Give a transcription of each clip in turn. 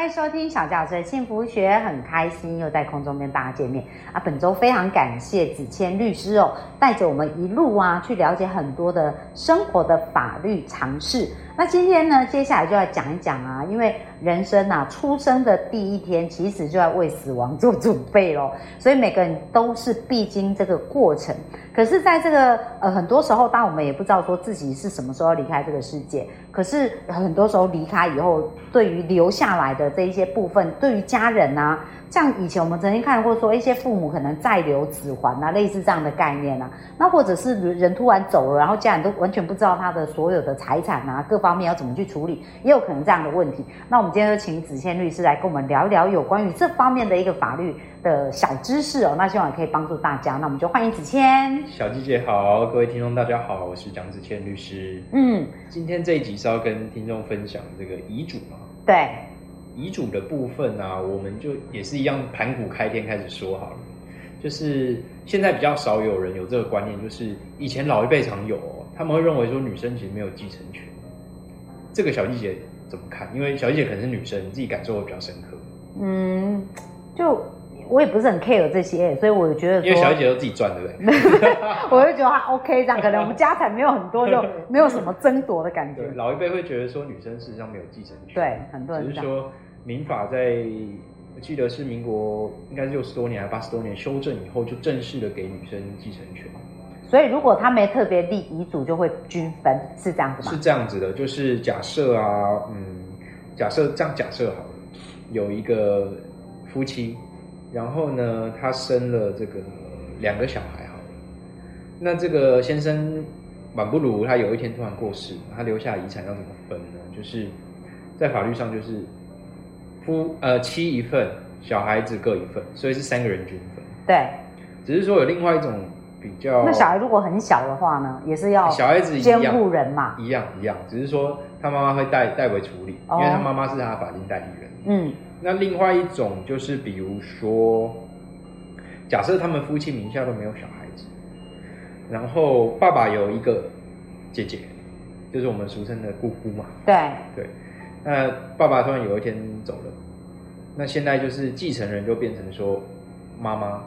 欢迎收听小教师幸福学，很开心又在空中跟大家见面啊！本周非常感谢子谦律师哦，带着我们一路啊去了解很多的生活的法律常识。那今天呢，接下来就要讲一讲啊，因为人生啊，出生的第一天其实就要为死亡做准备咯，所以每个人都是必经这个过程。可是，在这个呃很多时候，当我们也不知道说自己是什么时候离开这个世界，可是很多时候离开以后，对于留下来的这一些部分，对于家人啊。像以前我们曾经看过说一些父母可能再留指环啊，类似这样的概念啊，那或者是人突然走了，然后家人都完全不知道他的所有的财产啊，各方面要怎么去处理，也有可能这样的问题。那我们今天就请子谦律师来跟我们聊一聊有关于这方面的一个法律的小知识哦，那希望也可以帮助大家。那我们就欢迎子谦。小季姐好，各位听众大家好，我是蒋子谦律师。嗯，今天这一集是要跟听众分享这个遗嘱嘛？对。遗嘱的部分呢，我们就也是一样盘古开天开始说好了。就是现在比较少有人有这个观念，就是以前老一辈常有，哦他们会认为说女生其实没有继承权。这个小季姐怎么看？因为小季姐可能是女生，你自己感受会比较深刻。嗯，就我也不是很 care 这些，所以我觉得因为小季姐都自己赚，对不对？我就觉得还 OK 这样，可能我们家产没有很多，就 没有什么争夺的感觉。老一辈会觉得说女生事实上没有继承权，对，很多人只是说。民法在，我记得是民国应该是六十多年还是八十多年修正以后，就正式的给女生继承权。所以如果他没特别立遗嘱，就会均分，是这样子吗？是这样子的，就是假设啊，嗯，假设这样假设好了，有一个夫妻，然后呢，他生了这个两个小孩好了，那这个先生满不如他有一天突然过世，他留下遗产要怎么分呢？就是在法律上就是。夫呃妻一份，小孩子各一份，所以是三个人均分。对，只是说有另外一种比较。那小孩如果很小的话呢，也是要小孩子监护人嘛，一样一样，只是说他妈妈会代代为处理，因为他妈妈是他的法定代理人。嗯，那另外一种就是比如说，假设他们夫妻名下都没有小孩子，然后爸爸有一个姐姐，就是我们俗称的姑姑嘛。对对。那爸爸突然有一天走了，那现在就是继承人就变成说妈妈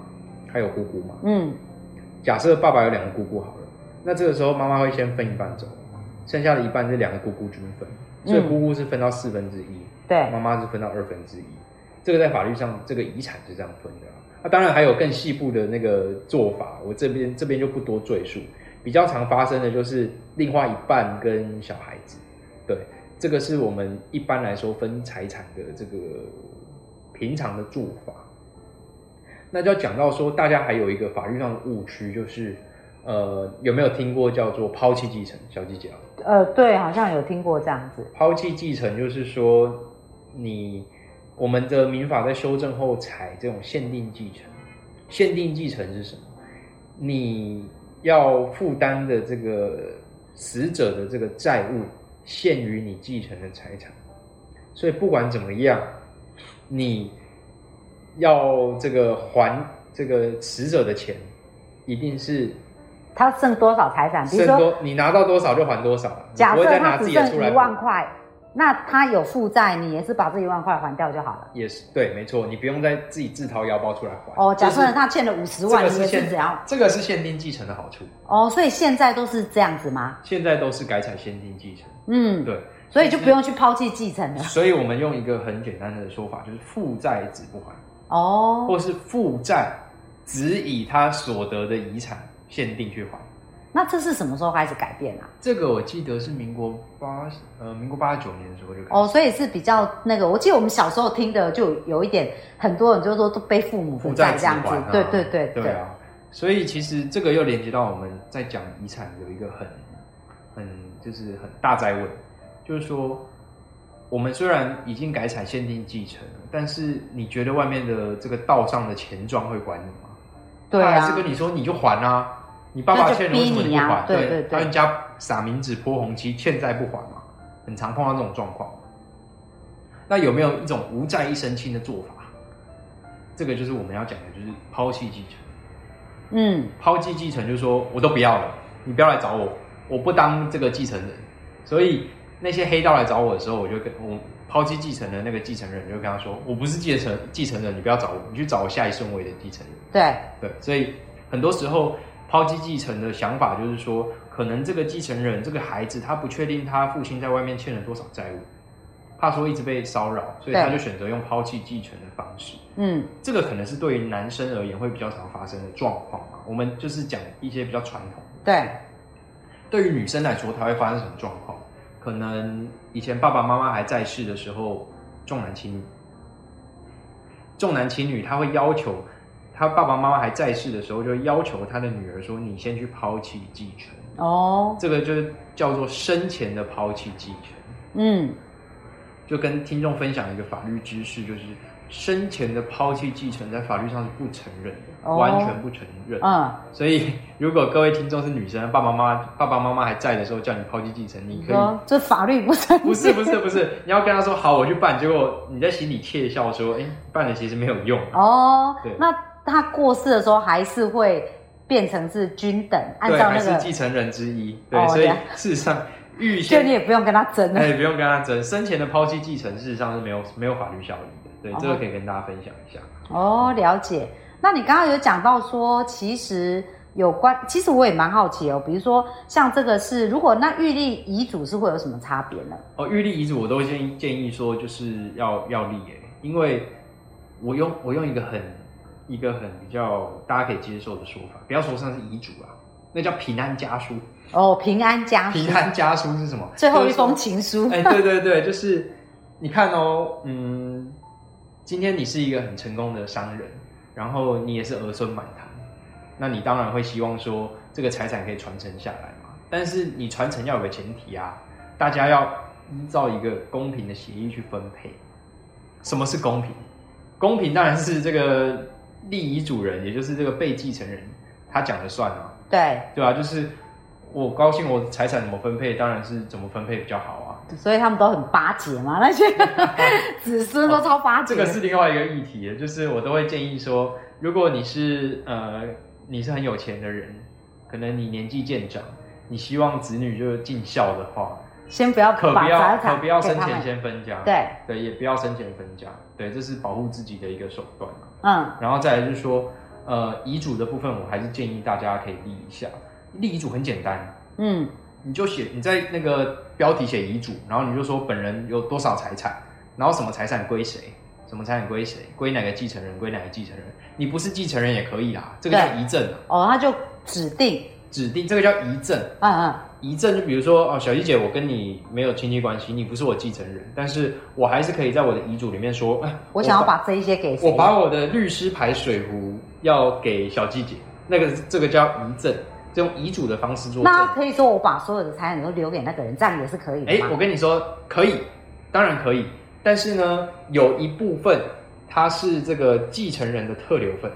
还有姑姑嘛。嗯，假设爸爸有两个姑姑好了，那这个时候妈妈会先分一半走，剩下的一半是两个姑姑均分，所以姑姑是分到四分之一，对，妈妈是分到二分之一。这个在法律上，这个遗产是这样分的。那当然还有更细部的那个做法，我这边这边就不多赘述。比较常发生的就是另外一半跟小孩子，对。这个是我们一般来说分财产的这个平常的做法，那就要讲到说，大家还有一个法律上的误区，就是呃，有没有听过叫做抛弃继承？小技巧呃，对，好像有听过这样子。抛弃继承就是说，你我们的民法在修正后采这种限定继承。限定继承是什么？你要负担的这个死者的这个债务。限于你继承的财产，所以不管怎么样，你要这个还这个死者的钱，一定是他剩多少财产，比如说你拿到多少就还多少。假设他只剩一万块，那他有负债，你也是把这一万块还掉就好了。也是对，没错，你不用再自己自掏腰包出来还。哦，假设他欠了五十万，你也是怎样？这个是限定继承的好处。哦，所以现在都是这样子吗？现在都是改采限定继承。嗯，对，所以就不用去抛弃继承了。所以我们用一个很简单的说法，就是负债子不还哦，或是负债只以他所得的遗产限定去还。那这是什么时候开始改变啊？这个我记得是民国八呃民国八十九年的时候就改。哦，所以是比较那个，我记得我们小时候听的就有一点，很多人就说都被父母负债这样子。对对对对啊！所以其实这个又连接到我们在讲遗产有一个很很。就是很大灾问，就是说，我们虽然已经改采限定继承了，但是你觉得外面的这个道上的钱庄会管你吗？对啊，还是跟你说你就还啊，你爸爸欠了为什么你不还？对对对，他人家撒名字泼红漆，欠债不还嘛？很常碰到这种状况。那有没有一种无债一身轻的做法？这个就是我们要讲的，就是抛弃继承。嗯，抛弃继承就是说我都不要了，你不要来找我，我不当这个继承人。所以那些黑道来找我的时候，我就跟我抛弃继承的那个继承人，就跟他说，我不是继承继承人，你不要找我，你去找我下一顺位的继承人。对，对，所以很多时候抛弃继承的想法就是说，可能这个继承人这个孩子他不确定他父亲在外面欠了多少债务，怕说一直被骚扰，所以他就选择用抛弃继承的方式。嗯，这个可能是对于男生而言会比较常发生的状况嘛。我们就是讲一些比较传统。对，对于女生来说，她会发生什么状况？可能以前爸爸妈妈还在世的时候，重男轻女，重男轻女，他会要求他爸爸妈妈还在世的时候，就要求他的女儿说：“你先去抛弃继承。”哦，这个就是叫做生前的抛弃继承。嗯，就跟听众分享一个法律知识，就是生前的抛弃继承在法律上是不承认的，哦完全不承认。嗯，所以，如果各位听众是女生，爸爸妈妈爸爸妈妈还在的时候叫你抛弃继承，你可以这法律不承认，不是不是不是，你要跟他说好，我去办，结果你在心里窃笑说，哎、办了其实没有用。哦对，那他过世的时候还是会变成是均等，按照那个，继承人之一。对，所以事实上预先就你也不用跟他争了。哎，不用跟他争，生前的抛弃继承事实上是没有没有法律效力的。对，这个可以跟大家分享一下。哦，了解。那你刚刚有讲到说，其实有关，其实我也蛮好奇哦。比如说像这个是，如果那预立遗嘱是会有什么差别呢？哦，预立遗嘱我都会建议建议说，就是要要立诶，因为我用我用一个很一个很比较大家可以接受的说法，不要说像是遗嘱啊，那叫平安家书。哦，平安家书，平安家书是什么？最后一封情书。哎、对对对，就是你看哦，嗯，今天你是一个很成功的商人，然后你也是儿孙满堂，那你当然会希望说这个财产可以传承下来嘛。但是你传承要有个前提啊，大家要依照一个公平的协议去分配。什么是公平？公平当然是这个立遗嘱人，也就是这个被继承人，他讲的算啊。对，对啊，就是我高兴我财产怎么分配，当然是怎么分配比较好啊。所以他们都很巴结嘛，那些 子孙都超巴结。这个是另外一个议题，就是我都会建议说，如果你是呃你是很有钱的人，可能你年纪渐长，你希望子女就是尽孝的话，先不要可不要可不要生前先分家，对，对，也不要生前分家，对，这是保护自己的一个手段嘛。嗯，然后再来就是说，呃，遗嘱的部分，我还是建议大家可以立一下。立遗嘱很简单，嗯，你就写你在那个标题写遗嘱，然后你就说本人有多少财产，然后什么财产归谁，什么财产归谁，归哪个继承人，归哪个继承人。你不是继承人也可以啦，这个叫对遗赠啊，哦，他就指定，指定这个叫遗赠。嗯嗯，遗赠就比如说哦，小鸡姐，我跟你没有亲戚关系，你不是我继承人，但是我还是可以在我的遗嘱里面说，哎，我想要把这一些给谁？我把我的律师牌水壶要给小鸡姐，那个这个叫遗赠，这用遗嘱的方式做赠。那可以说我把所有的财产都留给那个人，这样也是可以的哎、吗？我跟你说可以，当然可以，但是呢，有一部分它是这个继承人的特留份，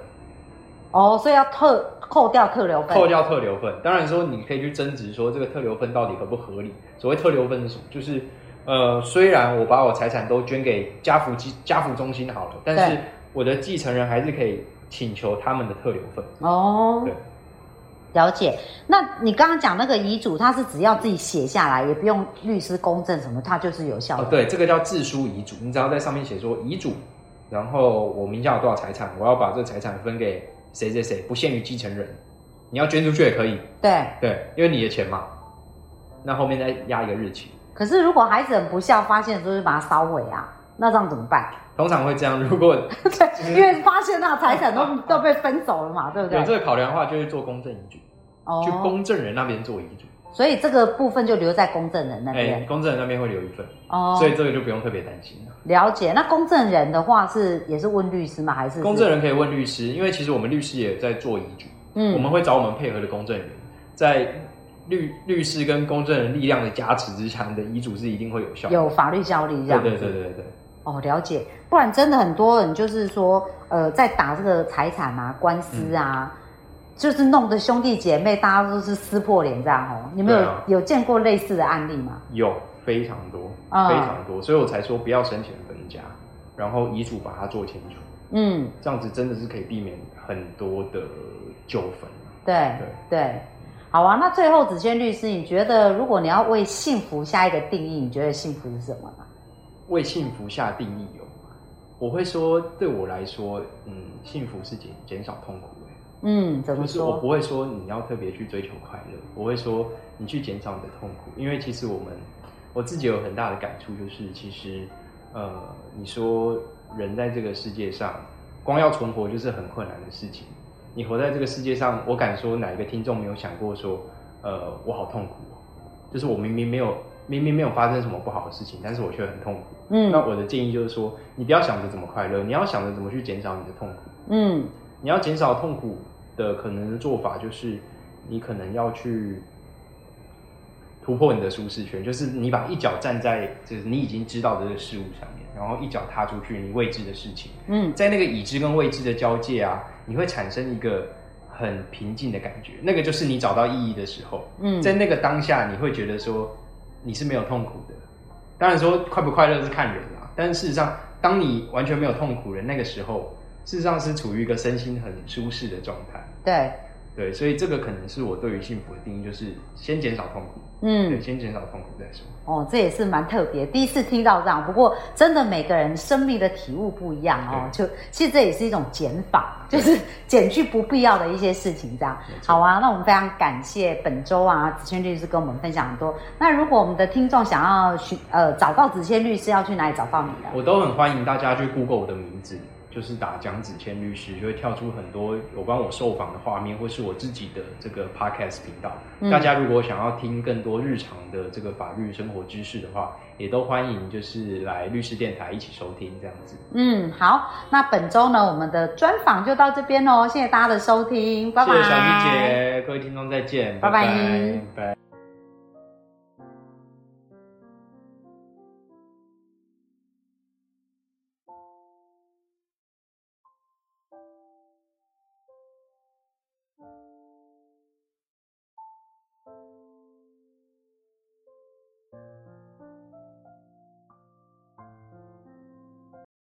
哦，所以要特扣掉特留份。扣掉特留份。当然说你可以去争执说这个特留份到底合不合理。所谓特留份是什么？就是呃，虽然我把我财产都捐给家福基家福中心好了，但是我的继承人还是可以请求他们的特留份。哦对，了解。那你刚刚讲那个遗嘱，它是只要自己写下来，也不用律师公证什么，它就是有效的。哦，对，这个叫自书遗嘱，你只要在上面写说遗嘱，然后我名下有多少财产，我要把这个财产分给谁谁谁，不限于继承人，你要捐出去也可以，对。对，因为你的钱嘛。那后面再压一个日期，可是如果孩子很不孝，发现就是把它烧毁啊，那这样怎么办？通常会这样。如果对，因为发现那财产都都被分走了嘛，对不对有？这个考量的话，就会做公证遗嘱，哦去公证人那边做遗嘱。所以这个部分就留在公证人那哎、边。公证人那边会留一份，哦，所以这个就不用特别担心了。了解。那公证人的话是也是问律师吗？还是公证人可以问律师，因为其实我们律师也在做遗嘱，嗯我们会找我们配合的公证人，在律律师跟公证人力量的加持之下，你的遗嘱是一定会有效的。有法律效力这对样子。对对对对对，哦，了解。不然真的很多人就是说，呃，在打这个财产啊、官司啊，嗯就是弄得兄弟姐妹大家都是撕破脸这样哦。你们有、啊有见过类似的案例吗？有非常多，啊非常多，所以我才说不要生前分家，然后遗嘱把它做清楚，嗯，这样子真的是可以避免很多的纠纷。对对对，好啊。那最后子轩律师，你觉得如果你要为幸福下一个定义，你觉得幸福是什么呢？为幸福下定义哦，我会说，对我来说，嗯，幸福是减减少痛苦的。嗯，怎么就是我？不会说你要特别去追求快乐，我会说你去减少你的痛苦，因为其实我们我自己有很大的感触，就是其实呃，你说人在这个世界上，光要存活就是很困难的事情。你活在这个世界上，我敢说哪一个听众没有想过说，呃，我好痛苦哦，就是我明明没有明明没有发生什么不好的事情，但是我却很痛苦。嗯。那我的建议就是说，你不要想着怎么快乐，你要想着怎么去减少你的痛苦。嗯。你要减少痛苦的可能的做法，就是你可能要去突破你的舒适圈，就是你把一脚站在就是你已经知道的这个事物上面，然后一脚踏出去你未知的事情，嗯。在那个已知跟未知的交界啊，你会产生一个很平静的感觉，那个就是你找到意义的时候，嗯，在那个当下，你会觉得说你是没有痛苦的。当然说快不快乐是看人啦，但是事实上，当你完全没有痛苦的那个时候，事实上是处于一个身心很舒适的状态。对，对，所以这个可能是我对于幸福的定义，就是先减少痛苦，嗯对，。先减少痛苦再说。哦，这也是蛮特别，第一次听到这样。不过，真的每个人生命的体悟不一样哦。就其实这也是一种减法，就是 减去不必要的一些事情，这样好啊，那我们非常感谢本周啊子谦律师跟我们分享很多。那如果我们的听众想要寻呃找到子谦律师，要去哪里找到你呢？我都很欢迎大家去 Google 我的名字，就是打蒋子谦律师，就会跳出很多有关我受访的画面，或是我自己的这个 Podcast 频道。嗯大家如果想要听更多日常的这个法律生活知识的话，也都欢迎就是来律师电台一起收听这样子。嗯，好，那本周呢，我们的专访就到这边喽，谢谢大家的收听，拜拜。谢谢小鱼姐，各位听众再见，拜拜拜拜。